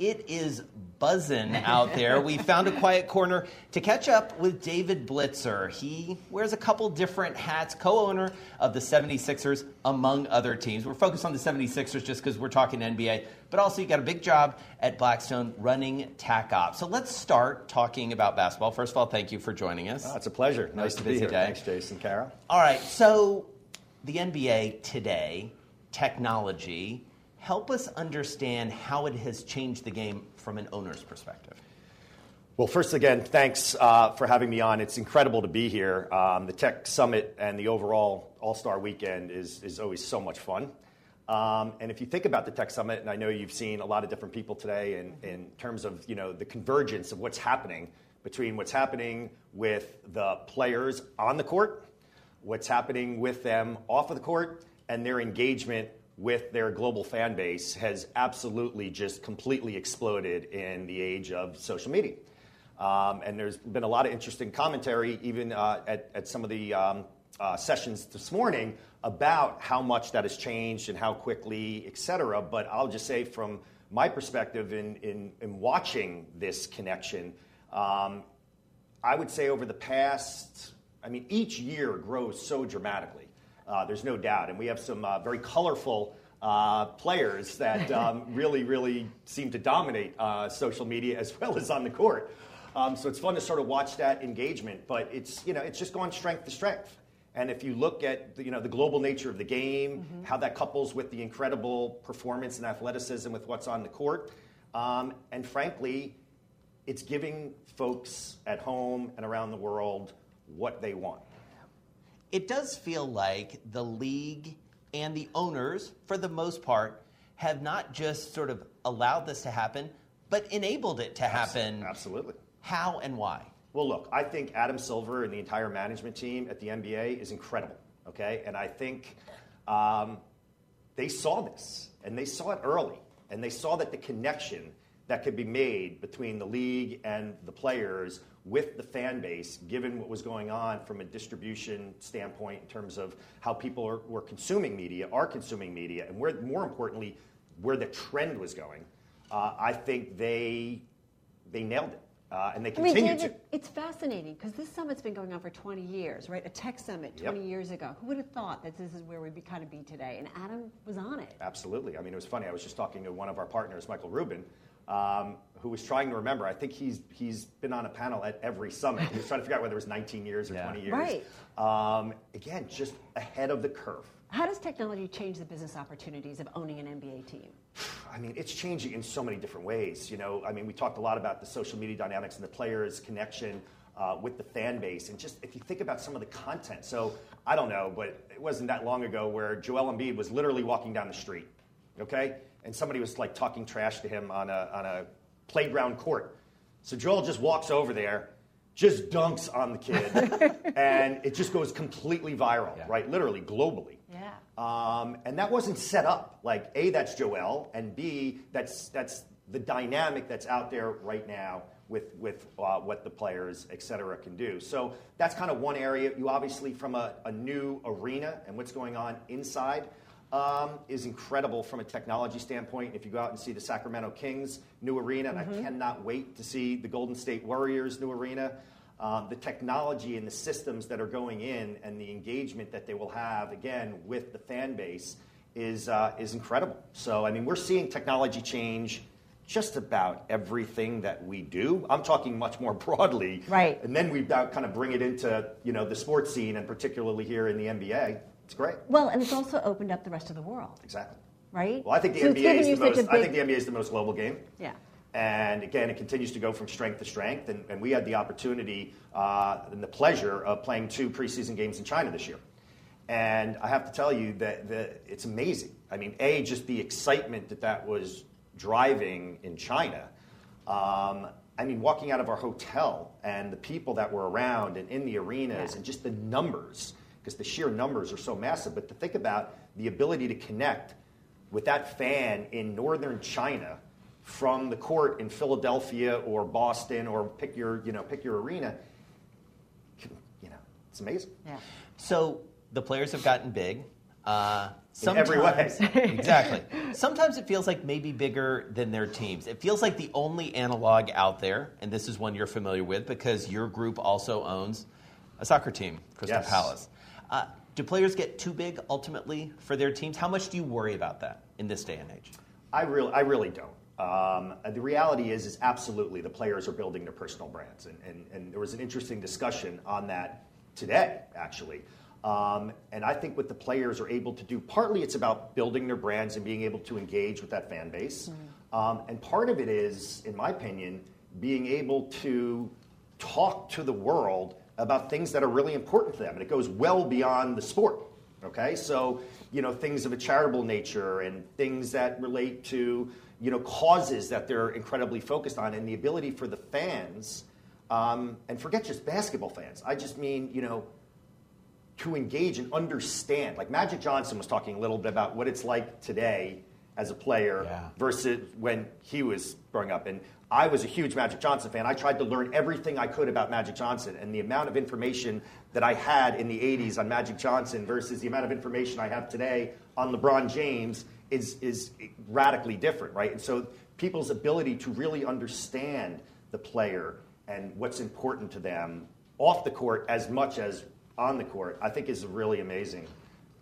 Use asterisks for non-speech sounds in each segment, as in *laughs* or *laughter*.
It is buzzing out there. we found a quiet corner to catch up with David Blitzer. He wears a couple different hats, co owner of the 76ers, among other teams. We're focused on the 76ers just because we're talking NBA, but also you got a big job at Blackstone running TAC Ops. So let's start talking about basketball. First of all, thank you for joining us. Oh, it's a pleasure. Nice, nice to be here. Day. Thanks, Jason. Carol. All right. So the NBA today, technology, help us understand how it has changed the game from an owner's perspective. Well, first, again, thanks uh, for having me on. It's incredible to be here. Um, the Tech Summit and the overall All Star Weekend is, always so much fun. Um, and if you think about the Tech Summit, and I know you've seen a lot of different people today in, in terms of you know, the convergence of what's happening between what's happening with the players on the court, what's happening with them off of the court, and their engagement with their global fan base has absolutely just completely exploded in the age of social media. Um, and there's been a lot of interesting commentary, even uh, at, at, some of the um, uh, sessions this morning, about how much that has changed and how quickly, et cetera. But I'll just say, from my perspective, in, in, in watching this connection, um, I would say over the past, I mean, each year grows so dramatically. Uh, there's no doubt. And we have some uh, very colorful uh, players that *laughs* um, really, really seem to dominate uh, social media as well as on the court. Um, so it's fun to sort of watch that engagement, but it's you know it's just gone strength to strength. And if you look at the, you know the global nature of the game, mm-hmm. how that couples with the incredible performance and athleticism with what's on the court, um, and frankly, it's giving folks at home and around the world what they want it does feel like the league and the owners, for the most part, have not just sort of allowed this to happen, but enabled it to happen. Absolutely. How and why? Well, look, I think Adam Silver and the entire management team at the NBA is incredible, okay? And I think um, they saw this, and they saw it early, and they saw that the connection that could be made between the league and the players with the fan base, given what was going on from a distribution standpoint in terms of how people are, were consuming media, are consuming media, and where, more importantly, where the trend was going, uh, I think they, they nailed it. Uh, and they continue I mean, David, to. It's fascinating because this summit's been going on for 20 years, right? A tech summit 20 yep. years ago. Who would have thought that this is where we'd be kind of be today? And Adam was on it. Absolutely. I mean, it was funny. I was just talking to one of our partners, Michael Rubin, who was trying to remember. I think he's he's been on a panel at every summit. He was trying to figure out whether it was 19 years or yeah. 20 years. Right. Um, again, just ahead of the curve. How does technology change the business opportunities of owning an NBA team? I mean, it's changing in so many different ways. You know, I mean, we talked a lot about the social media dynamics and the players' connection uh, with the fan base, and just if you think about some of the content. So I don't know, but it wasn't that long ago where Joel Embiid was literally walking down the street. Okay, and somebody was like talking trash to him on a, on a playground court. So Joel just walks over there, just dunks on the kid, *laughs* and it just goes completely viral, yeah. right? Literally, globally. Yeah. Um, and that wasn't set up. Like, A, that's Joel, and B, that's, that's the dynamic that's out there right now with, with uh, what the players, et cetera, can do. So that's kind of one area. You obviously, from a, a new arena and what's going on inside, um, is incredible from a technology standpoint. If you go out and see the Sacramento Kings new arena, and mm-hmm. I cannot wait to see the Golden State Warriors new arena. Um, the technology and the systems that are going in and the engagement that they will have again with the fan base is uh, is incredible. So I mean, we're seeing technology change just about everything that we do. I'm talking much more *laughs* broadly, right? And then we kind of bring it into you know the sports scene and particularly here in the NBA. It's great. Well, and it's also opened up the rest of the world. Exactly. Right? Well, I think the so NBA is the most. Big... I think the NBA is the most global game. Yeah. And again, it continues to go from strength to strength. And, and we had the opportunity uh, and the pleasure of playing two preseason games in China this year. And I have to tell you that, that it's amazing. I mean, A, just the excitement that that was driving in China. Um, I mean, walking out of our hotel and the people that were around and in the arenas Yeah. and just the numbers, because the sheer numbers are so massive. But to think about the ability to connect with that fan in northern China from the court in Philadelphia or Boston or pick your, you know, pick your arena, you know, it's amazing. Yeah. So the players have gotten big. Uh, In every way. *laughs* exactly. Sometimes it feels like maybe bigger than their teams. It feels like the only analog out there, and this is one you're familiar with because your group also owns a soccer team, Crystal Yes. Palace. Uh, do players get too big ultimately for their teams? How much do you worry about that in this day and age? I really, I really don't. Um, the reality is, is absolutely the players are building their personal brands, and, and, and there was an interesting discussion on that today, actually. Um, and I think what the players are able to do, partly it's about building their brands and being able to engage with that fan base, um, and part of it is, in my opinion, being able to talk to the world about things that are really important to them, and it goes well beyond the sport. Okay, so you know things of a charitable nature and things that relate to you know causes that they're incredibly focused on, and the ability for the fans, um, and forget just basketball fans. I just mean you know to engage and understand. Like Magic Johnson was talking a little bit about what it's like today as a player Yeah. versus when he was growing up. And I was a huge Magic Johnson fan. I tried to learn everything I could about Magic Johnson, and the amount of information that I had in the 80s on Magic Johnson versus the amount of information I have today on LeBron James is, is radically different, right? And so people's ability to really understand the player and what's important to them off the court as much as on the court, I think is really amazing.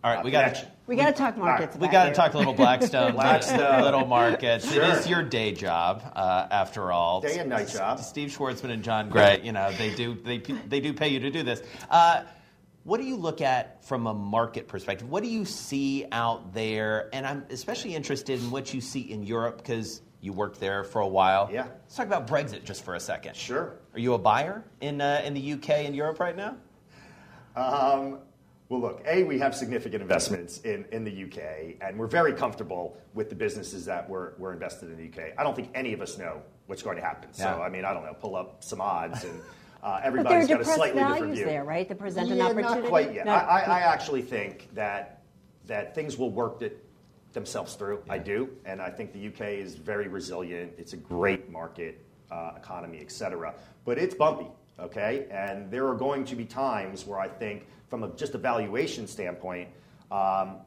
All right, uh, we got to We got to talk markets. We back got to talk a little *laughs* Blackstone, Blackstone. little markets. Sure. It is your day job, uh, after all. Day and night job. Steve Schwarzman and Jon Gray, you know, they do they they do pay you to do this. Uh, what do you look at from a market perspective? What do you see out there? And I'm especially interested in what you see in Europe because you worked there for a while. Yeah. Let's talk about Brexit just for a second. Sure. Are you a buyer in uh, in the UK and Europe right now? Um, well, look, A, we have significant investments in, in the UK, and we're very comfortable with the businesses that we're, we're invested in the UK. I don't think any of us know what's going to happen. So, Yeah. I mean, I don't know, pull up some odds, and uh, But there are everybody's got a slightly different view. there, right? That present an yeah, opportunity. Not quite yet. No. I, I, I actually think that, that things will work themselves through. I do. And I think the UK is very resilient. It's a great market, uh, economy, et cetera. But it's bumpy, okay? And there are going to be times where I think, from a, just a valuation standpoint, um,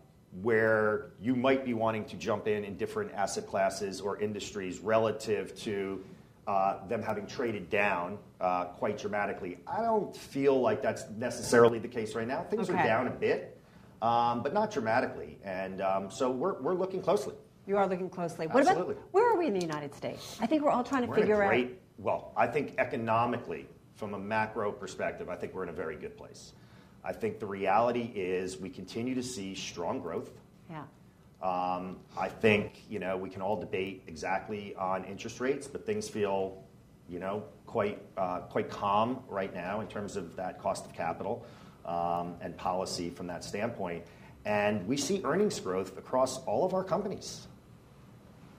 where you might be wanting to jump in in different asset classes or industries relative to uh, them having traded down uh, quite dramatically. I don't feel like that's necessarily the case right now. Things Okay. are down a bit, um, but not dramatically. And um, so we're, we're looking closely. You are looking closely. What Absolutely. about where are we in the United States? I think we're all trying to We're figure great, well, I think economically, from a macro perspective, I think we're in a very good place. I think the reality is we continue to see strong growth. out. Um, I think you know we can all debate exactly on interest rates, but things feel you know quite uh, quite calm right now in terms of that cost of capital um, and policy from that standpoint. And we see earnings growth across all of our companies.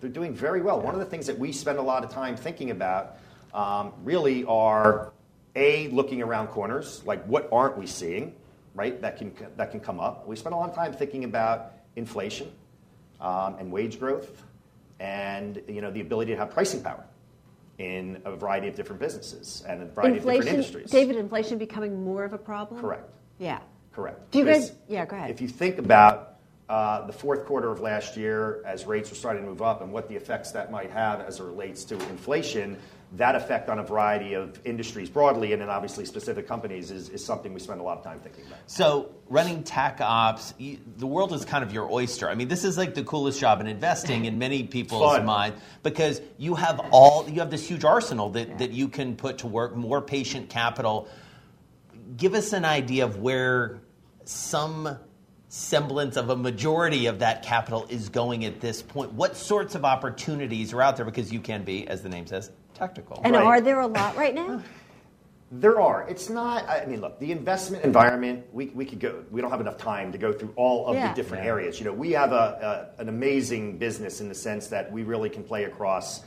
They're doing very well. One of the things that we spend a lot of time thinking about um, really are a looking around corners, like what aren't we seeing, right? That can that can come up. We spend a lot of time thinking about inflation um, and wage growth, and you know the ability to have pricing power in a variety of different businesses and a there. variety of different industries. David, inflation becoming more of a problem? Correct. Yeah. Correct. Do you Because guys- yeah, go ahead. If you think about uh, the fourth quarter of last year, as rates were starting to move up, and what the effects that might have as it relates to inflation, that effect on a variety of industries broadly, and then obviously specific companies, is, is something we spend a lot of time thinking about. So running Tac Ops, you, the world is kind of your oyster. I mean, this is like the coolest job in investing in many people's fun. mind because you have all you have this huge arsenal that, that you can put to work, more patient capital. Give us an idea of where some semblance of a majority of that capital is going at this point. What sorts of opportunities are out there? Because you can be, as the name says, tactical. And Right. are there a lot right now? *sighs* There are. It's not, I mean, look, the investment environment, we, we could go, we don't have enough time to go through all of Yeah. the different Yeah. areas. You know, we have a, a, an amazing business in the sense that we really can play across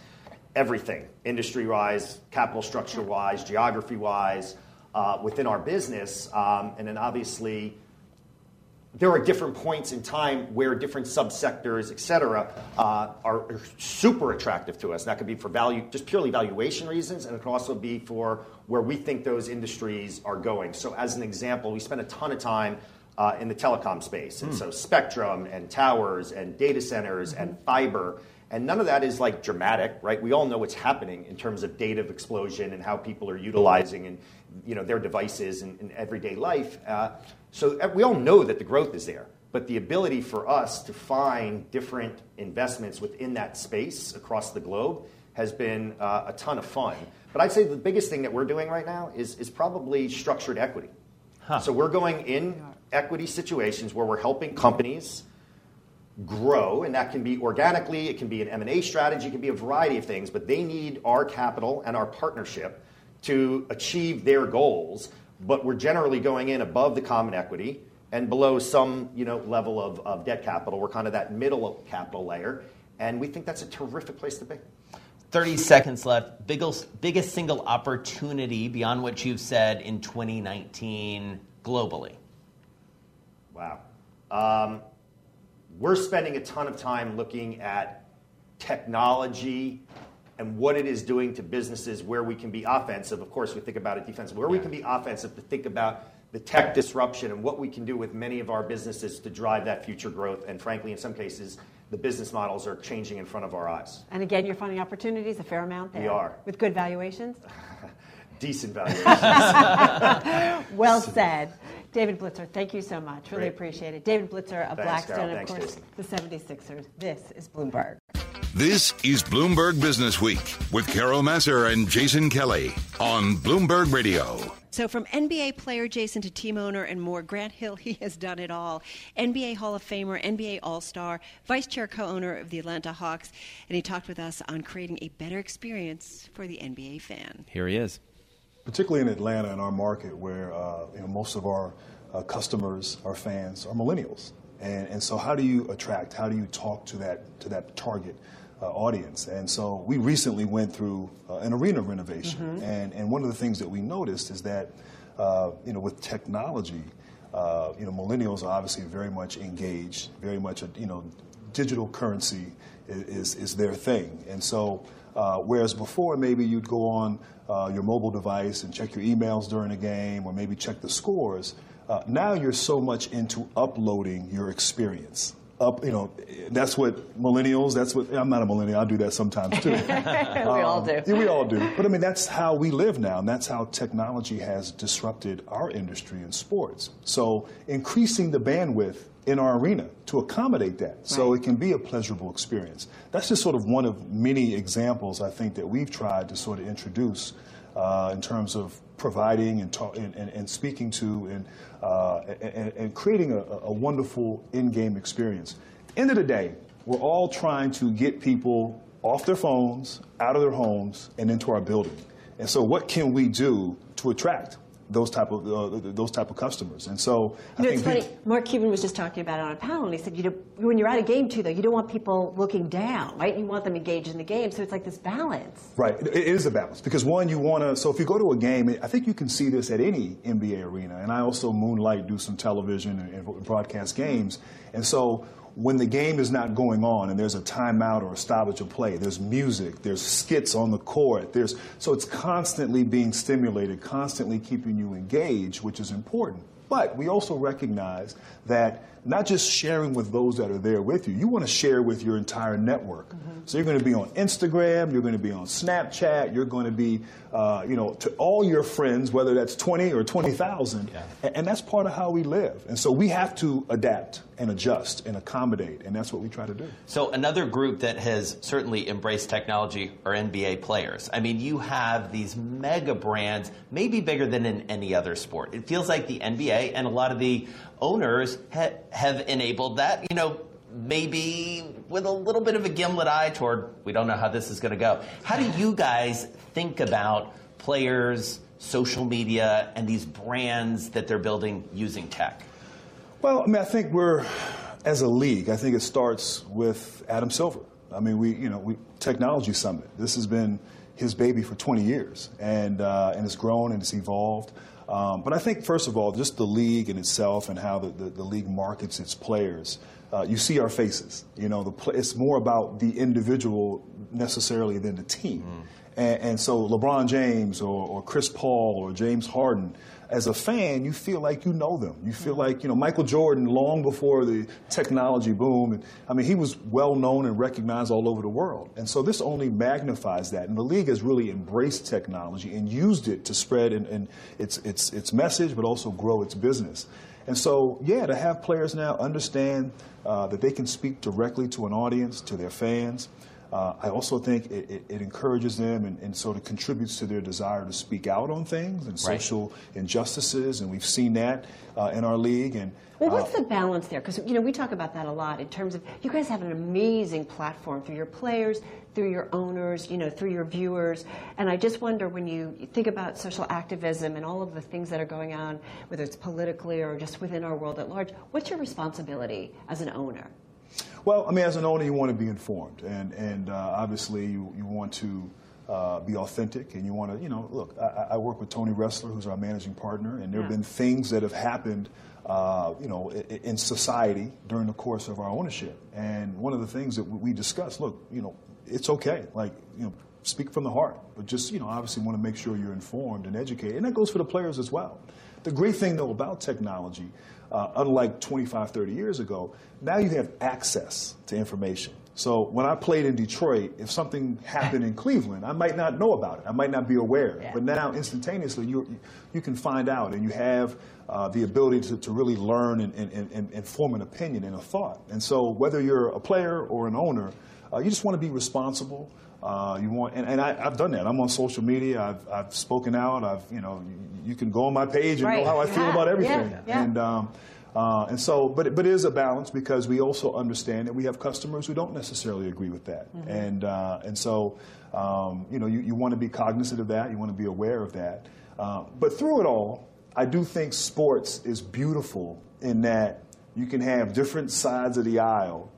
everything industry wise, capital structure wise, geography wise, uh, within our business. Um, and then obviously, there are different points in time where different subsectors, et cetera, uh, are are super attractive to us. That could be for value, just purely valuation reasons, and it can also be for where we think those industries are going. So, as an example, we spend a ton of time uh, in the telecom space, and so spectrum and towers and data centers and fiber. And none of that is like dramatic, right? We all know what's happening in terms of data explosion and how people are utilizing and you know their devices in, in everyday life. Uh, so we all know that the growth is there, but the ability for us to find different investments within that space across the globe has been uh, a ton of fun. But I'd say the biggest thing that we're doing right now is, is probably structured equity. So we're going in equity situations where we're helping companies grow, and that can be organically, it can be an M&A strategy, it can be a variety of things, but they need our capital and our partnership to achieve their goals, but we're generally going in above the common equity and below some you know, level of, of debt capital. We're kind of that middle capital layer, and we think that's a terrific place to be. 30 seconds left. Biggest, biggest single opportunity beyond what you've said in 2019 globally. Wow. Um, we're spending a ton of time looking at technology and what it is doing to businesses where we can be offensive. Of course, we think about it defensive. Where we can be offensive to think about the tech disruption and what we can do with many of our businesses to drive that future growth. And frankly, in some cases, the business models are changing in front of our eyes. And again, you're finding opportunities a fair amount there. We are. With good valuations. *laughs* Decent valuations. *laughs* Well said. David Blitzer, thank you so much. Really Great. appreciate it. David Blitzer of Thanks, Blackstone, Carol. of Thanks, course, Jason. the 76ers. This is Bloomberg. This is Bloomberg Business Week with Carol Massar and Jason Kelly on Bloomberg Radio. So, from NBA player Jason to team owner and more, Grant Hill, he has done it all. NBA Hall of Famer, NBA All Star, vice chair co owner of the Atlanta Hawks, and he talked with us on creating a better experience for the NBA fan. Here he is. particularly in Atlanta, in our market, where uh, you know, most of our uh, customers, our fans, are millennials, and and so how do you attract? How do you talk to that to that target uh, audience? And so we recently went through uh, an arena renovation, and and one of the things that we noticed is that uh, you know with technology. Uh, you know, millennials are obviously very much engaged, very much, a, you know, digital currency is, is, is their thing. And so, uh, whereas before maybe you'd go on uh, your mobile device and check your emails during a game or maybe check the scores, uh, now you're so much into uploading your experience. Up, you know, that's what millennials. That's what I'm not a millennial. I do that sometimes too. *laughs* we all do. Yeah, we all do. But I mean, that's how we live now, and that's how technology has disrupted our industry in sports. So increasing the bandwidth in our arena to accommodate that so it can be a pleasurable experience. That's just sort of one of many examples I think that we've tried to sort of introduce uh, in terms of providing and, talk, and, and, and speaking to and, uh, and, and creating a, a wonderful in-game experience. End of the day, we're all trying to get people off their phones, out of their homes, and into our building. And so, what can we do to attract those type of uh, those type of customers? And so, I You know, it's think funny. Mark Cuban was just talking about it on a panel, and he said, you know, when you're at a game too, though, you don't want people looking down, right? You want them engaged in the game, so it's like this balance. Right, it is a balance because one, you want to. So if you go to a game, I think you can see this at any NBA arena, and I also moonlight, do some television and, and broadcast games, and so when the game is not going on and there's a timeout or a stoppage of play, there's music, there's skits on the court, there's so it's constantly being stimulated, constantly keeping you engaged, which is important. But we also recognize that not just sharing with those that are there with you, you want to share with your entire network. So you're going to be on Instagram, you're going to be on Snapchat, you're going to be, uh, you know, to all your friends, whether that's 20 or 20,000. And, and that's part of how we live. And so we have to adapt and adjust and accommodate, and that's what we try to do. So another group that has certainly embraced technology are NBA players. I mean, you have these mega brands, maybe bigger than in any other sport. It feels like the NBA and a lot of the owners ha- have enabled that. You know, maybe with a little bit of a gimlet eye toward we don't know how this is going to go. How do you guys think about players, social media, and these brands that they're building using tech? Well, I mean, I think we're, as a league, I think it starts with Adam Silver. I mean, we, you know, we technology summit. This has been his baby for 20 years, and uh, and it's grown and it's evolved. Um, but I think, first of all, just the league in itself and how the, the, the league markets its players. Uh, you see our faces. You know, the it's more about the individual necessarily than the team. Mm. And, and, so LeBron James or, or Chris Paul or James Harden as a fan, you feel like you know them. You feel like, you know, Michael Jordan, long before the technology boom, and, I mean, he was well known and recognized all over the world. And so this only magnifies that. And the league has really embraced technology and used it to spread in its, its, its message, but also grow its business. And so, yeah, to have players now understand uh, that they can speak directly to an audience, to their fans, uh, I also think it, it, it encourages them and, and, sort of contributes to their desire to speak out on things and social right. injustices, and we've seen that uh, in our league. And well, what's uh, the balance there? Because you know we talk about that a lot in terms of you guys have an amazing platform through your players, through your owners, you know, through your viewers, and I just wonder when you think about social activism and all of the things that are going on, whether it's politically or just within our world at large, what's your responsibility as an owner? Well, I mean, as an owner, you want to be informed, and and uh, obviously you, you want to uh, be authentic, and you want to, you know, look. I, I, work with Tony Ressler, who's our managing partner, and there have yeah. been things that have happened, uh, you know, in, in society during the course of our ownership. And one of the things that we discuss, look, you know, it's okay, like you know, speak from the heart, but just you know, obviously want to make sure you're informed and educated, and that goes for the players as well. The great thing though about technology uh, unlike 25, 30 years ago, now you have access to information. So when I played in Detroit, if something happened in *laughs* Cleveland, I might not know about it. I might not be aware. Yeah. But now, instantaneously, you, you can find out and you have uh, the ability to, to really learn and, and, and, and, form an opinion and a thought. And so whether you're a player or an owner, uh, you just want to be responsible. Uh, you want, and, and I, have done that. I'm on social media. I've, I've spoken out. I've, you know, you, you can go on my page and right. know how I yeah. feel about *laughs* everything. Yeah. Yeah. And, um, uh, and so, but, but it is a balance because we also understand that we have customers who don't necessarily agree with that. Mm-hmm. And, uh, and so, um, you know, you, you want to be cognizant of that. You want to be aware of that. Uh, but through it all, I do think sports is beautiful in that you can have different sides of the aisle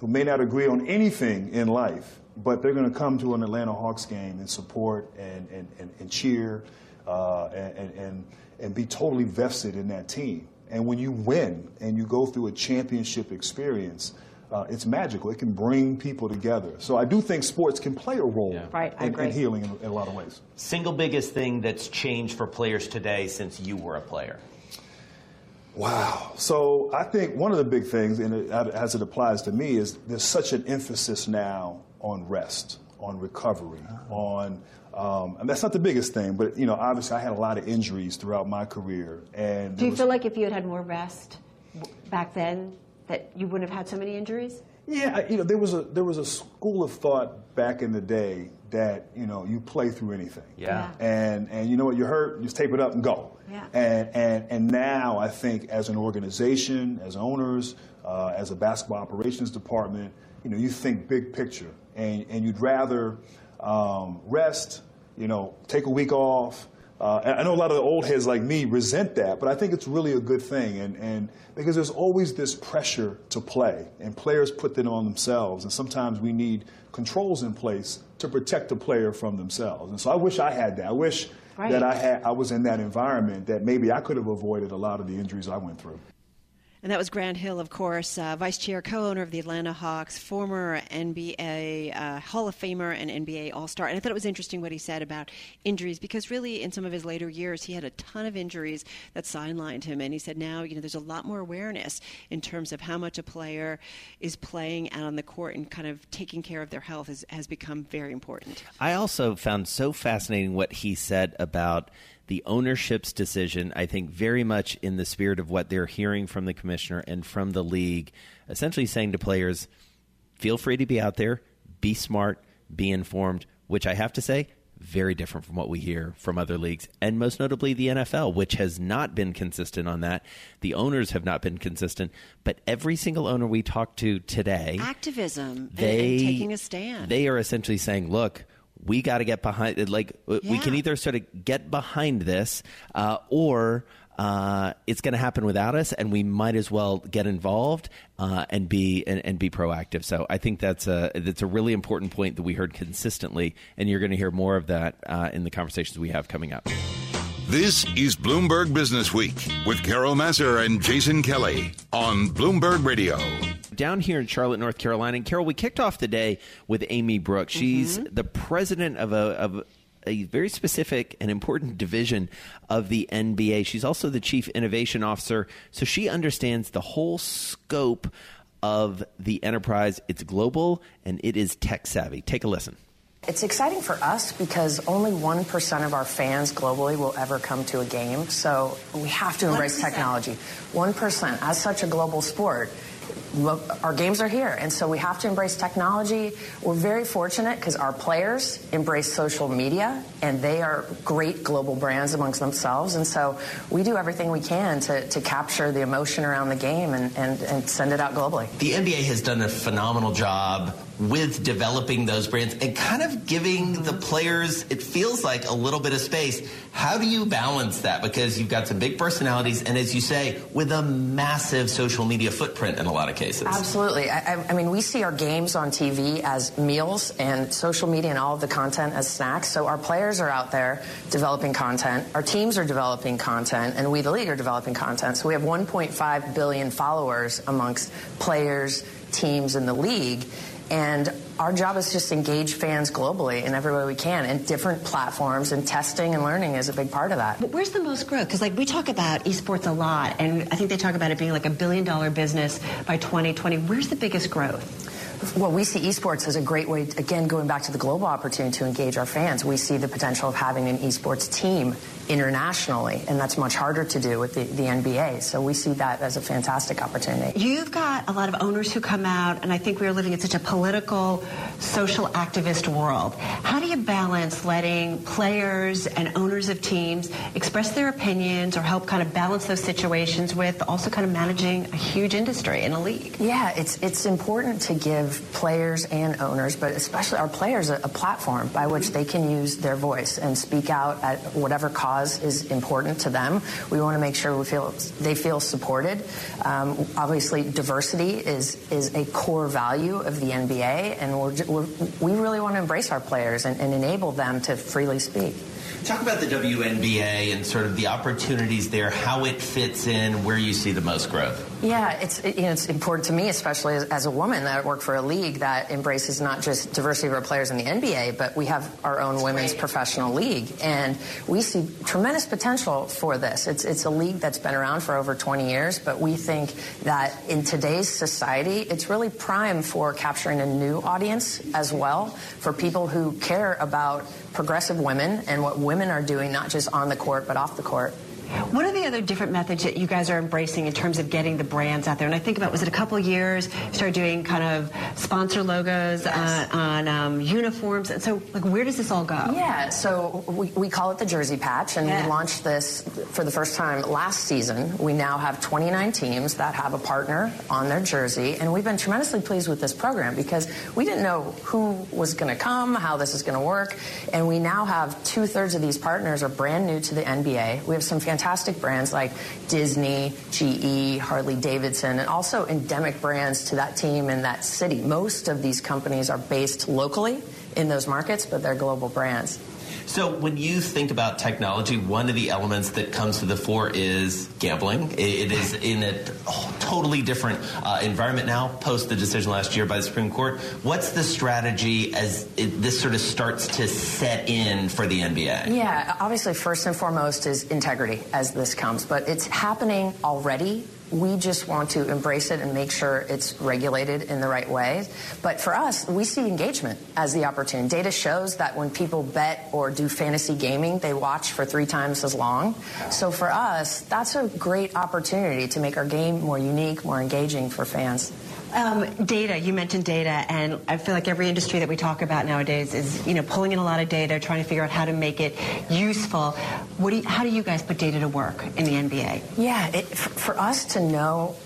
who may not agree on anything in life, but they're going to come to an Atlanta Hawks game and support and, and, and, and cheer uh, and, and, and be totally vested in that team. And when you win and you go through a championship experience, uh, it's magical. It can bring people together. So I do think sports can play a role yeah. right, in, in, healing in, in, a lot of ways. Single biggest thing that's changed for players today since you were a player? Wow. So I think one of the big things, and as it applies to me, is there's such an emphasis now on rest, on recovery, on um, and that's not the biggest thing, but you know, obviously, I had a lot of injuries throughout my career. And do you was, feel like if you had had more rest back then, that you wouldn't have had so many injuries? Yeah, you know, there was a there was a school of thought back in the day that you know you play through anything. Yeah. And and you know what, you're hurt, just tape it up and go. Yeah. And and and now I think as an organization, as owners, uh, as a basketball operations department, you know, you think big picture, and and you'd rather um, rest, you know, take a week off. Uh, I know a lot of the old heads like me resent that, but I think it's really a good thing. And, and because there's always this pressure to play, and players put that on themselves. And sometimes we need controls in place to protect the player from themselves. And so I wish I had that. I wish right. that I had I was in that environment that maybe I could have avoided a lot of the injuries I went through. And that was Grant Hill, of course, uh, vice chair, co owner of the Atlanta Hawks, former NBA uh, Hall of Famer and NBA All Star. And I thought it was interesting what he said about injuries because, really, in some of his later years, he had a ton of injuries that sidelined him. And he said now, you know, there's a lot more awareness in terms of how much a player is playing out on the court and kind of taking care of their health is, has become very important. I also found so fascinating what he said about the ownership's decision, I think, very much in the spirit of what they're hearing from the commissioner and from the league, essentially saying to players, feel free to be out there, be smart, be informed, which I have to say, very different from what we hear from other leagues, and most notably the NFL, which has not been consistent on that. The owners have not been consistent, but every single owner we talk to today, activism, they and, and taking a stand, they are essentially saying, "Look, we got to get behind it. Like yeah. we can either sort of get behind this, uh, or uh, it's going to happen without us, and we might as well get involved uh, and be and, and, be proactive. So I think that's a that's a really important point that we heard consistently, and you're going to hear more of that uh, in the conversations we have coming up. This is Bloomberg Business Week with Carol Massar and Jason Kelly on Bloomberg Radio. Down here in Charlotte, North Carolina, and Carol, we kicked off the day with Amy Brooks. She's mm-hmm. the president of a, of a very specific and important division of the NBA. She's also the chief innovation officer, so she understands the whole scope of the enterprise. It's global and it is tech savvy. Take a listen. It's exciting for us because only 1% of our fans globally will ever come to a game. So we have to embrace 1%. technology. 1%. As such a global sport, our games are here, and so we have to embrace technology. We're very fortunate because our players embrace social media, and they are great global brands amongst themselves. And so we do everything we can to, to capture the emotion around the game and, and, and send it out globally. The NBA has done a phenomenal job with developing those brands and kind of giving the players, it feels like a little bit of space. How do you balance that? Because you've got some big personalities, and as you say, with a massive social media footprint in a lot of cases. Absolutely. I, I mean, we see our games on TV as meals and social media and all of the content as snacks. So our players are out there developing content, our teams are developing content, and we, the league, are developing content. So we have 1.5 billion followers amongst players, teams in the league. And our job is just engage fans globally in every way we can and different platforms and testing and learning is a big part of that. But where's the most growth? Because like we talk about esports a lot and I think they talk about it being like a billion dollar business by 2020. Where's the biggest growth? Well, we see esports as a great way, again, going back to the global opportunity to engage our fans. We see the potential of having an esports team internationally, and that's much harder to do with the, the NBA. So we see that as a fantastic opportunity. You've got a lot of owners who come out, and I think we're living in such a political, social activist world. How do you balance letting players and owners of teams express their opinions or help kind of balance those situations with also kind of managing a huge industry in a league? Yeah, it's it's important to give players and owners, but especially our players, a, a platform by which they can use their voice and speak out at whatever cause cause is important to them. We want to make sure we feel they feel supported. Um, obviously, diversity is is a core value of the NBA, and we're, we're, we really want to embrace our players and, and enable them to freely speak. Talk about the WNBA and sort of the opportunities there, how it fits in, where you see the most growth. Yeah, it's it, you know, it's important to me, especially as, as, a woman that I work for a league that embraces not just diversity of our players in the NBA, but we have our own That's women's great. professional league, and we see tremendous potential for this. It's it's a league that's been around for over 20 years, but we think that in today's society, it's really prime for capturing a new audience as well for people who care about progressive women and what women are doing, not just on the court but off the court. What are the other different methods that you guys are embracing in terms of getting the brands out there? And I think about, was it a couple years, started doing kind of sponsor logos yes. uh, on um, uniforms? And so, like, where does this all go? Yeah, so we, we call it the Jersey Patch, and yeah. we launched this for the first time last season. We now have 29 teams that have a partner on their jersey, and we've been tremendously pleased with this program because we didn't know who was going to come, how this is going to work, and we now have two thirds of these partners are brand new to the NBA. We have some fantastic fantastic brands like Disney, GE, Harley Davidson, and also endemic brands to that team in that city. Most of these companies are based locally in those markets, but they're global brands. So when you think about technology, one of the elements that comes to the fore is gambling. It is in a totally different uh, environment now, post the decision last year by the Supreme Court. What's the strategy as it, this sort of starts to set in for the NBA? Yeah, obviously, first and foremost is integrity as this comes, but it's happening already we just want to embrace it and make sure it's regulated in the right way. But for us, we see engagement as the opportunity. Data shows that when people bet or do fantasy gaming, they watch for three times as long. So for us, that's a great opportunity to make our game more unique, more engaging for fans. Um, data, you mentioned data, and I feel like every industry that we talk about nowadays is, you know, pulling in a lot of data, trying to figure out how to make it useful. What do you, how do you guys put data to work in the NBA? Yeah, it, for, for us to know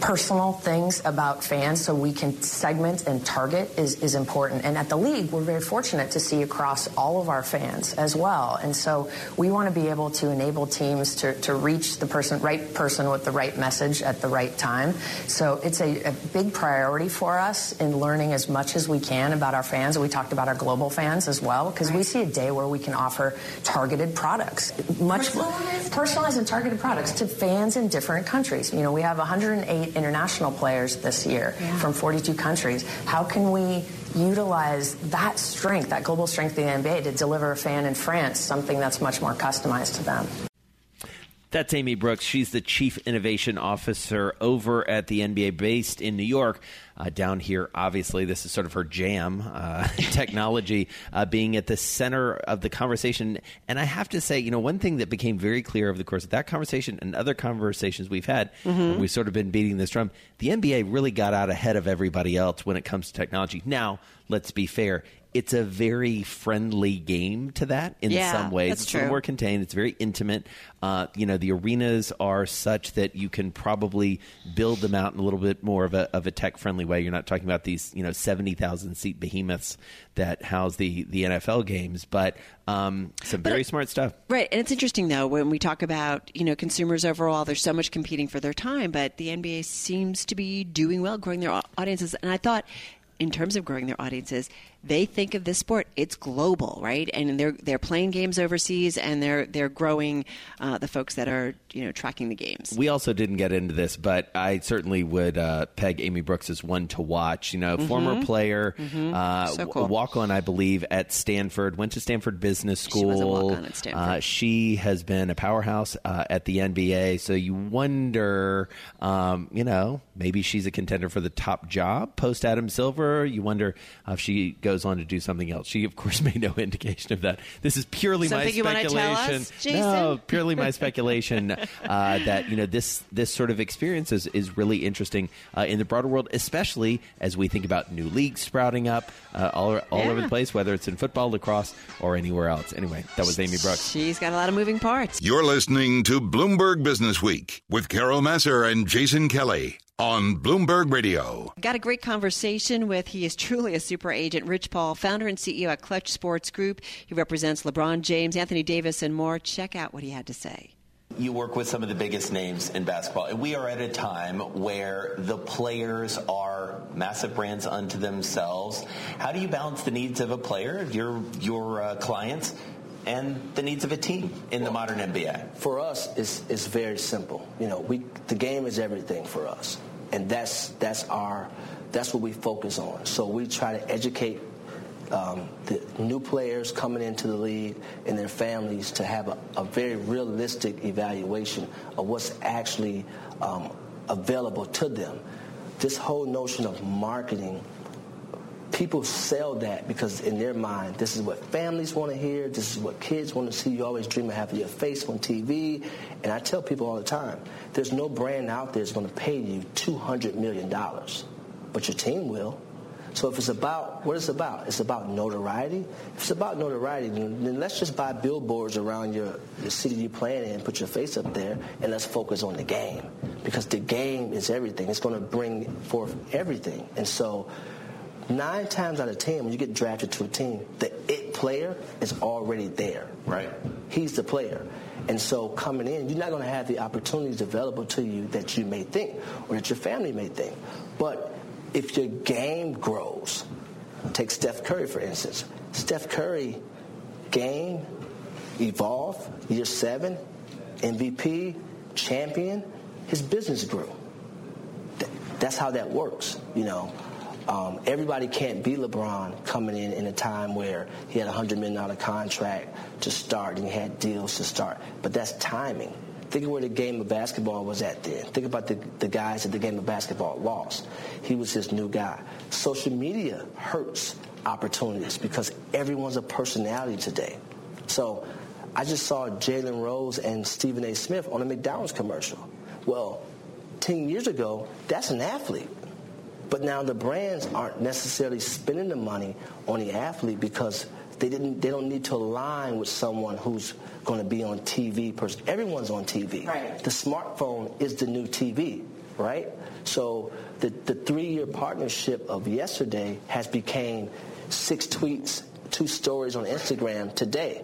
personal things about fans so we can segment and target is, is important. And at the league, we're very fortunate to see across all of our fans as well. And so we want to be able to enable teams to, to reach the person, right person with the right message at the right time. So it's a, a big priority for us in learning as much as we can about our fans. And we talked about our global fans as well, because right. we see a day where we can offer targeted products, much personalized. personalized and targeted products to fans in different countries. You know, we have 108 international players this year yeah. from 42 countries. How can we utilize that strength, that global strength of the NBA, to deliver a fan in France something that's much more customized to them? That's Amy Brooks. She's the Chief Innovation Officer over at the NBA based in New York. Uh, down here, obviously, this is sort of her jam, uh, *laughs* technology uh, being at the center of the conversation. And I have to say, you know, one thing that became very clear over the course of that conversation and other conversations we've had, mm-hmm. we've sort of been beating this drum, the NBA really got out ahead of everybody else when it comes to technology. Now, let's be fair, it's a very friendly game to that in yeah, some ways. That's it's true. more contained. It's very intimate. Uh, you know, the arenas are such that you can probably build them out in a little bit more of a, of a tech friendly way. You're not talking about these, you know, 70,000 seat behemoths that house the, the NFL games, but um, some very smart stuff. Right. And it's interesting, though, when we talk about, you know, consumers overall, there's so much competing for their time, but the NBA seems to be doing well, growing their audiences. And I thought, in terms of growing their audiences, they think of this sport it's global, right? And they're they're playing games overseas, and they're they're growing uh, the folks that are you know tracking the games. We also didn't get into this, but I certainly would uh, peg Amy Brooks as one to watch. You know, mm-hmm. former player, mm-hmm. uh, so cool. walk on, I believe, at Stanford. Went to Stanford Business School. She was a walk on at Stanford. Uh, she has been a powerhouse uh, at the NBA. So you wonder, um, you know, maybe she's a contender for the top job post Adam Silver. You wonder if she goes goes on to do something else. She, of course, *laughs* made no indication of that. This is purely something my speculation. Us, no, purely my *laughs* speculation uh, that you know this this sort of experience is, is really interesting uh, in the broader world, especially as we think about new leagues sprouting up uh, all all yeah. over the place, whether it's in football, lacrosse, or anywhere else. Anyway, that was Amy Brooks. She's got a lot of moving parts. You're listening to Bloomberg Business Week with Carol Massar and Jason Kelly on Bloomberg Radio. Got a great conversation with, he is truly a super agent, Rich Paul, founder and CEO at Klutch Sports Group. He represents LeBron James, Anthony Davis, and more. Check out what he had to say. You work with some of the biggest names in basketball, and we are at a time where the players are massive brands unto themselves. How do you balance the needs of a player, your your uh, clients, and the needs of a team in the modern NBA? For us, it's, it's very simple. You know, we the game is everything for us and that's that's our that's what we focus on. So we try to educate um, the new players coming into the league and their families to have a, a very realistic evaluation of what's actually um, available to them. This whole notion of marketing people sell that because in their mind, this is what families want to hear, this is what kids want to see. You always dream of having your face on TV. And I tell people all the time, there's no brand out there that's going to pay you $200 million, but your team will. So if it's about what it's about, it's about notoriety. If it's about notoriety, then, let's just buy billboards around your the city you're playing in, and put your face up there, and let's focus on the game because the game is everything. It's going to bring forth everything, and so nine times out of ten, when you get drafted to a team, the it player is already there. Right. He's the player. And so coming in, you're not going to have the opportunities available to you that you may think or that your family may think. But if your game grows, take Steph Curry, for instance. Steph Curry game, evolve, year seven, MVP, champion, his business grew. That's how that works, you know. Um, everybody can't be LeBron coming in in a time where he had a $100 million contract to start and he had deals to start. But that's timing. Think of where the game of basketball was at then. Think about the, the guys that the game of basketball lost. He was his new guy. Social media hurts opportunities because everyone's a personality today. So I just saw Jalen Rose and Stephen A. Smith on a McDonald's commercial. Well, 10 years ago, that's an athlete. But now the brands aren't necessarily spending the money on the athlete because they didn't. They don't need to align with someone who's going to be on TV. Person, Everyone's on TV. Right. The smartphone is the new TV. right? So the, the three-year partnership of yesterday has became six tweets, two stories on Instagram today.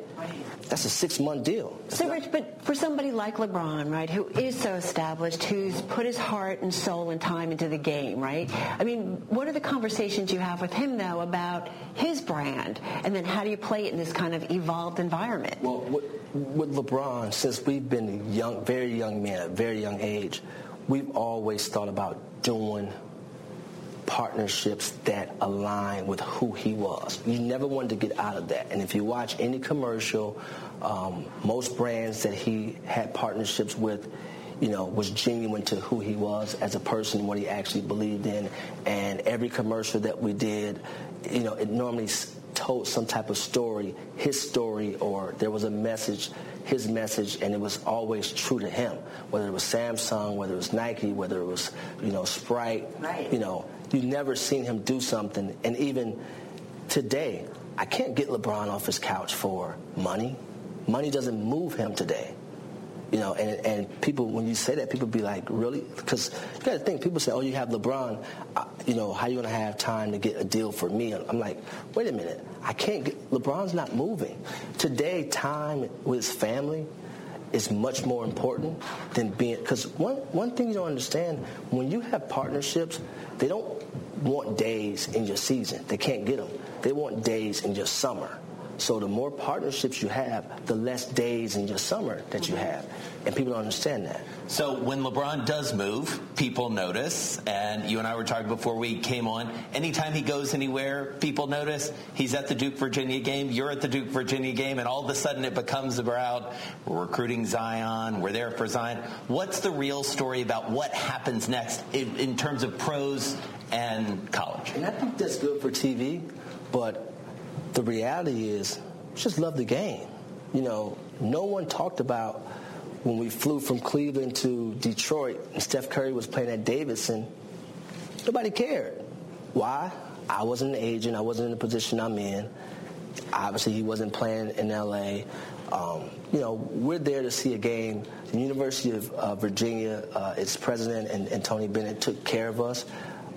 That's a six-month deal. so, Rich, but for somebody like LeBron, right, who is so established, who's put his heart and soul and time into the game, right? I mean, what are the conversations you have with him, though, about his brand? And then how do you play it in this kind of evolved environment? Well, with, with LeBron, since we've been young, very young men at a very young age, we've always thought about doing partnerships that align with who he was. You never wanted to get out of that. And if you watch any commercial, um, most brands that he had partnerships with, you know, was genuine to who he was as a person, what he actually believed in. And every commercial that we did, you know, it normally told some type of story, his story, or there was a message, his message, and it was always true to him. Whether it was Samsung, whether it was Nike, whether it was, you know, Sprite, right. you know, You've never seen him do something. And even today, I can't get LeBron off his couch for money. Money doesn't move him today. You know, and, and people, when you say that, people be like, really? Because you got to think, people say, oh, you have LeBron, uh, you know, how you going to have time to get a deal for me? I'm like, wait a minute, I can't get, LeBron's not moving. Today, time with his family is much more important than being, because one, one thing you don't understand, when you have partnerships, they don't want days in your season. They can't get them. They want days in your summer. So the more partnerships you have, the less days in your summer that you have. And people don't understand that. So when LeBron does move, people notice. And you and I were talking before we came on. Anytime he goes anywhere, people notice. He's at the Duke Virginia game. You're at the Duke Virginia game. And all of a sudden it becomes about we're recruiting Zion. We're there for Zion. What's the real story about what happens next in, in terms of pros and college? And I think that's good for TV. But the reality is, just love the game. You know, no one talked about when we flew from Cleveland to Detroit and Steph Curry was playing at Davidson. Nobody cared. Why? I wasn't an agent. I wasn't in the position I'm in. Obviously, he wasn't playing in LA. Um, you know, we're there to see a game. The University of uh, Virginia, uh, its president and, and, Tony Bennett took care of us.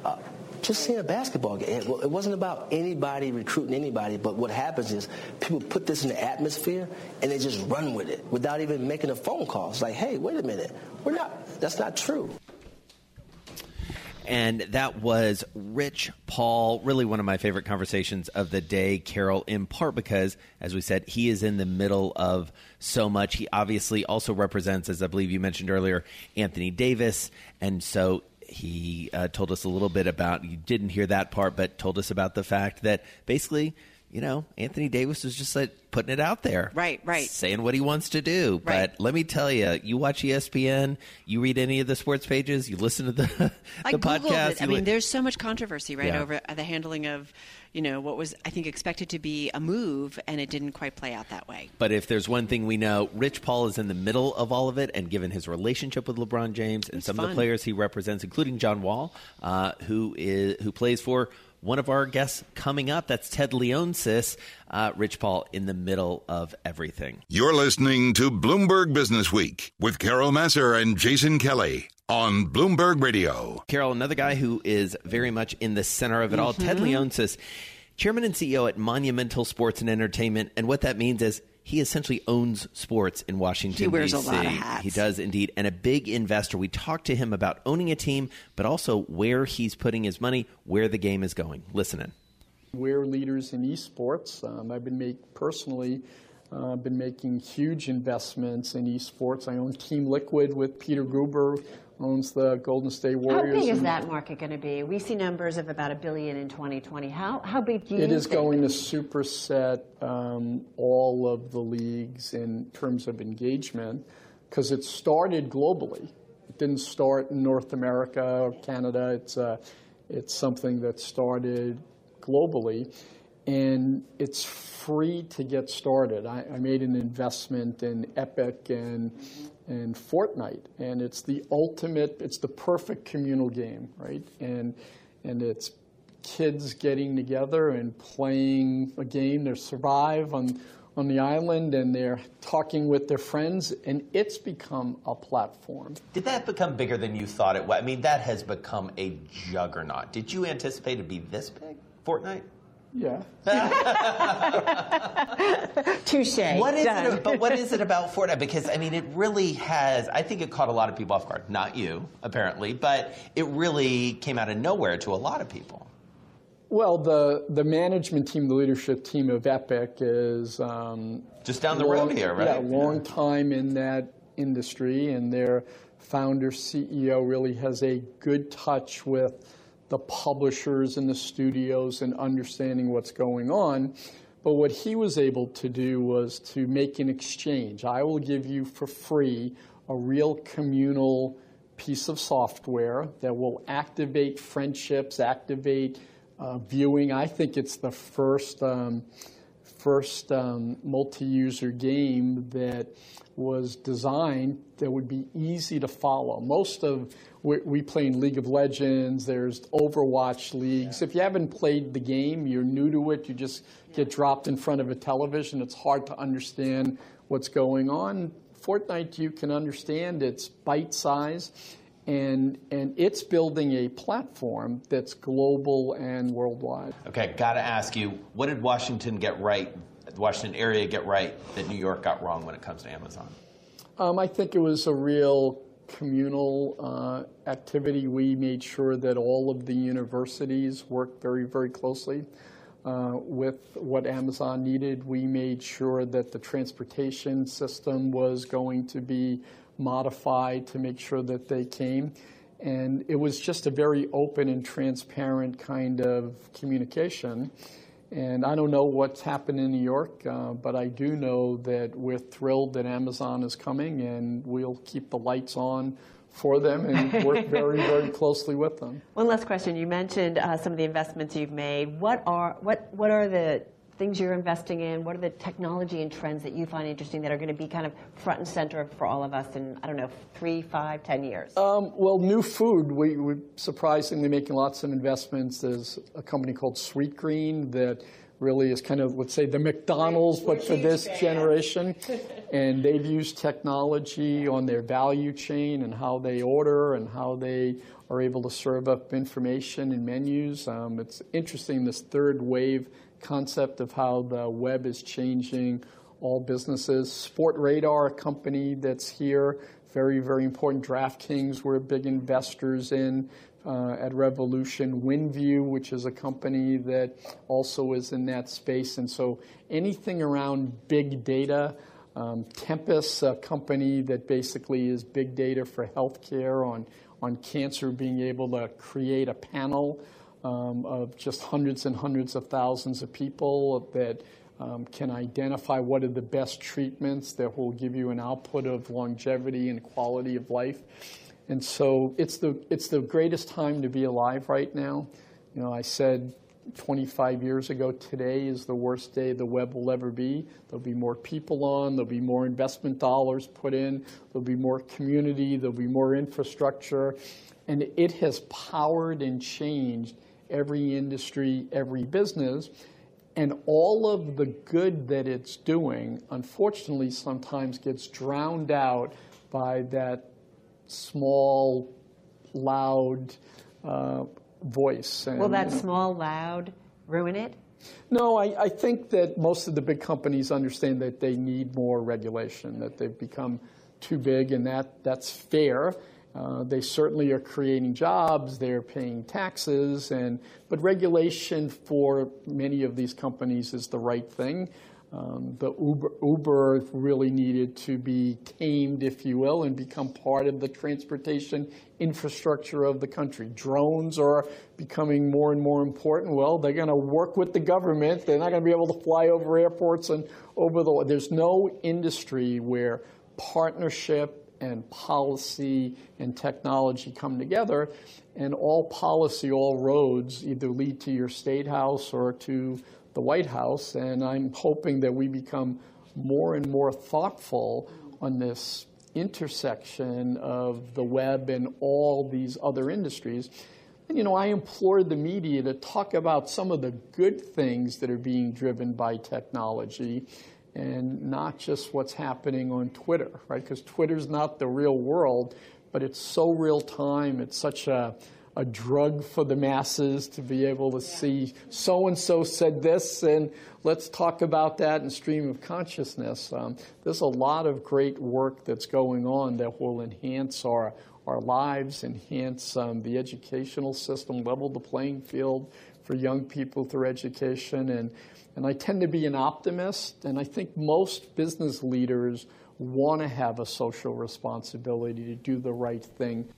Uh, just seeing a basketball game. Well it wasn't about anybody recruiting anybody, but what happens is people put this in the atmosphere and they just run with it without even making a phone call. It's like, hey, wait a minute, we're not. That's not true. And that was Rich Paul, really one of my favorite conversations of the day, Carol, in part because, as we said, he is in the middle of so much. He obviously also represents, as I believe you mentioned earlier, Anthony Davis. And so he uh, told us a little bit about, you didn't hear that part, but told us about the fact that basically, you know, Anthony Davis was just like putting it out there. Right, right. Saying what he wants to do. Right. But let me tell you, you watch ESPN, you read any of the sports pages, you listen to the, *laughs* the I podcast. It. I mean, there's so much controversy, right, Yeah. over the handling of, you know, what was, I think, expected to be a move, and it didn't quite play out that way. But if there's one thing we know, Rich Paul is in the middle of all of it, and given his relationship with LeBron James and It's some of the players he represents, including John Wall, uh, who is who plays for one of our guests coming up. That's Ted Leonsis. Uh, Rich Paul in the middle of everything. You're listening to Bloomberg Business Week with Carol Massar and Jason Kelly on Bloomberg Radio. Carol, another guy who is very much in the center of it all, Ted Leonsis, chairman and CEO at Monumental Sports and Entertainment. And what that means is he essentially owns sports in Washington, He wears a lot of hats. He does indeed. And a big investor. We talked to him about owning a team, but also where he's putting his money, where the game is going. Listen in. We're leaders in esports. Um, I've been make, personally uh, been making huge investments in esports. I own Team Liquid with Peter Guber, owns the Golden State How Warriors. big is that market going to be? We see numbers of about a billion in 2020. How how big do you It is think? going to superset um, all of the leagues in terms of engagement because it started globally. It didn't start in North America or Canada. It's uh, it's something that started globally, and it's free to get started. I, I made an investment in Epic and and Fortnite, and it's the ultimate. It's the perfect communal game, right? And and it's kids getting together and playing a game to survive on on the island and they're talking with their friends, and it's become a platform. Did that become bigger than you thought it was? I mean, that has become a juggernaut. Did you anticipate it to be this big, Fortnite? Yeah. *laughs* Touche. What is Done. it? But what is it about Fortnite? Because I mean, it really has. I think it caught a lot of people off guard. Not you, apparently, but it really came out of nowhere to a lot of people. Well, the, the management team, the leadership team of Epic is um, Just down the road here, right? Yeah, long time in that industry, and their founder CEO really has a good touch with the publishers and the studios and understanding what's going on. But what he was able to do was to make an exchange. I will give you for free a real communal piece of software that will activate friendships, activate uh, viewing. I think it's the first um, first um, multi-user game that was designed that would be easy to follow. Most of we, we play in League of Legends. There's Overwatch leagues. If you haven't played the game, you're new to it. You just get dropped in front of a television. It's hard to understand what's going on. Fortnite, you can understand. It's bite size and and it's building a platform that's global and worldwide. Okay, got to ask you, what did Washington get right? The Washington area get right that New York got wrong when it comes to Amazon? Um, I think it was a real communal uh, activity. We made sure that all of the universities worked very, very closely. Uh, with what Amazon needed, we made sure that the transportation system was going to be modified to make sure that they came. And it was just a very open and transparent kind of communication. And I don't know what's happened in New York, uh, but I do know that we're thrilled that Amazon is coming, and we'll keep the lights on for them and *laughs* work very, very closely with them. One last question. You mentioned uh, some of the investments you've made. What are what what are the things you're investing in? What are the technology and trends that you find interesting that are going to be kind of front and center for all of us in I don't know three, five, ten years? Um, well, new food. We, we're surprisingly making lots of investments. There's a company called Sweetgreen that really is kind of, let's say, the McDonald's, but for this generation. *laughs* and they've used technology on their value chain and how they order and how they are able to serve up information and menus. Um, it's interesting, this third wave concept of how the web is changing all businesses. Sportradar, a company that's here, very, very important. DraftKings, we're big investors in uh, at Revolution. WinView, which is a company that also is in that space. And so anything around big data, um, a company that basically is big data for healthcare on, on cancer, being able to create a panel um, of just hundreds and hundreds of thousands of people that um, can identify what are the best treatments that will give you an output of longevity and quality of life. And so it's the, it's the greatest time to be alive right now. You know, I said 25 years ago, today is the worst day the web will ever be. There'll be more people on, there'll be more investment dollars put in, there'll be more community, there'll be more infrastructure. And it has powered and changed every industry, every business. And all of the good that it's doing, unfortunately, sometimes gets drowned out by that small, loud uh, voice. And, Will that small, loud ruin it? No, I, I, think that most of the big companies understand that they need more regulation, that they've become too big, and that, that's fair. Uh, they certainly are creating jobs, they're paying taxes, and, but regulation for many of these companies is the right thing. Um, the Uber, Uber really needed to be tamed, if you will, and become part of the transportation infrastructure of the country. Drones are becoming more and more important. Well, they're going to work with the government. They're not going to be able to fly over airports and over the. There's no industry where partnership and policy and technology come together, and all policy, all roads either lead to your state house or to the White House. And I'm hoping that we become more and more thoughtful on this intersection of the web and all these other industries. And, you know, I implore the media to talk about some of the good things that are being driven by technology and not just what's happening on Twitter, right? Because Twitter's not the real world, but it's so real time. It's such a, a drug for the masses to be able to see so and so said this, and let's talk about that in stream of consciousness. Um, there's a lot of great work that's going on that will enhance our our lives, enhance um, the educational system, level the playing field for young people through education. And, and I tend to be an optimist, and I think most business leaders want to have a social responsibility to do the right thing.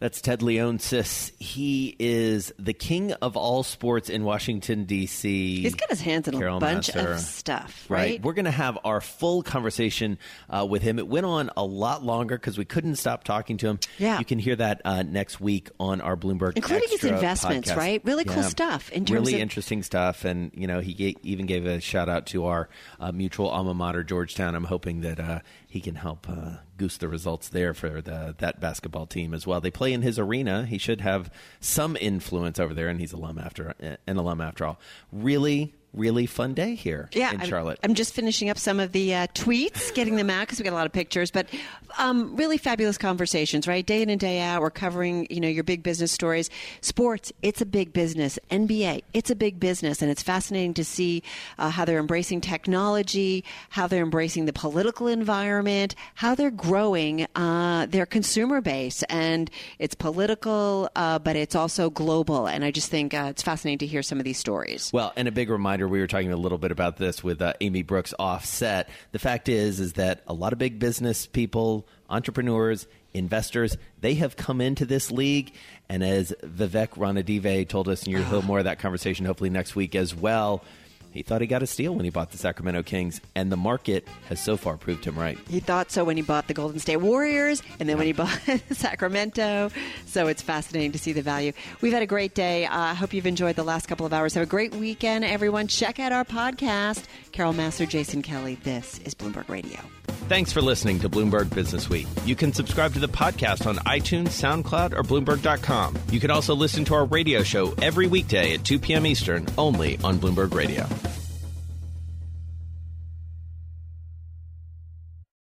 That's Ted Leonsis. He is the king of all sports in Washington, D.C. He's got his hands in Carol a bunch Massar. of stuff, right? right? We're going to have our full conversation uh, with him. It went on a lot longer because we couldn't stop talking to him. Yeah. You can hear that uh, next week on our Bloomberg Including Extra his investments, podcast. right? Really cool yeah. stuff. In terms really of- interesting stuff. And, you know, he gave, even gave a shout out to our uh, mutual alma mater, Georgetown. I'm hoping that uh, he can help uh, goose the results there for the, that basketball team as well. They play in his arena. He should have some influence over there, and he's alum after an alum after all. Really really fun day here yeah, in I'm, Charlotte. I'm just finishing up some of the uh, tweets, getting them out because we got a lot of pictures. But um, really fabulous conversations, right? Day in and day out, we're covering you know your big business stories. Sports, it's a big business. NBA, it's a big business, and it's fascinating to see uh, how they're embracing technology, how they're embracing the political environment, how they're growing uh, their consumer base, and it's political, uh, but it's also global. And I just think uh, it's fascinating to hear some of these stories. Well, and a big reminder we were talking a little bit about this with uh, Amy Brooks offset. The fact is, is that a lot of big business people, entrepreneurs, investors, they have come into this league. And as Vivek Ranadive told us, and you'll hear more of that conversation hopefully next week as well he thought he got a steal when he bought the Sacramento Kings, and the market has so far proved him right. He thought so when he bought the Golden State Warriors, and then when he bought *laughs* Sacramento. So it's fascinating to see the value. We've had a great day. I uh, hope you've enjoyed the last couple of hours. Have a great weekend, everyone. Check out our podcast. Carol Massar, Jason Kelly. This is Bloomberg Radio. Thanks for listening to Bloomberg Business Week. You can subscribe to the podcast on iTunes, SoundCloud, or Bloomberg.com. You can also listen to our radio show every weekday at 2 p.m. Eastern, only on Bloomberg Radio.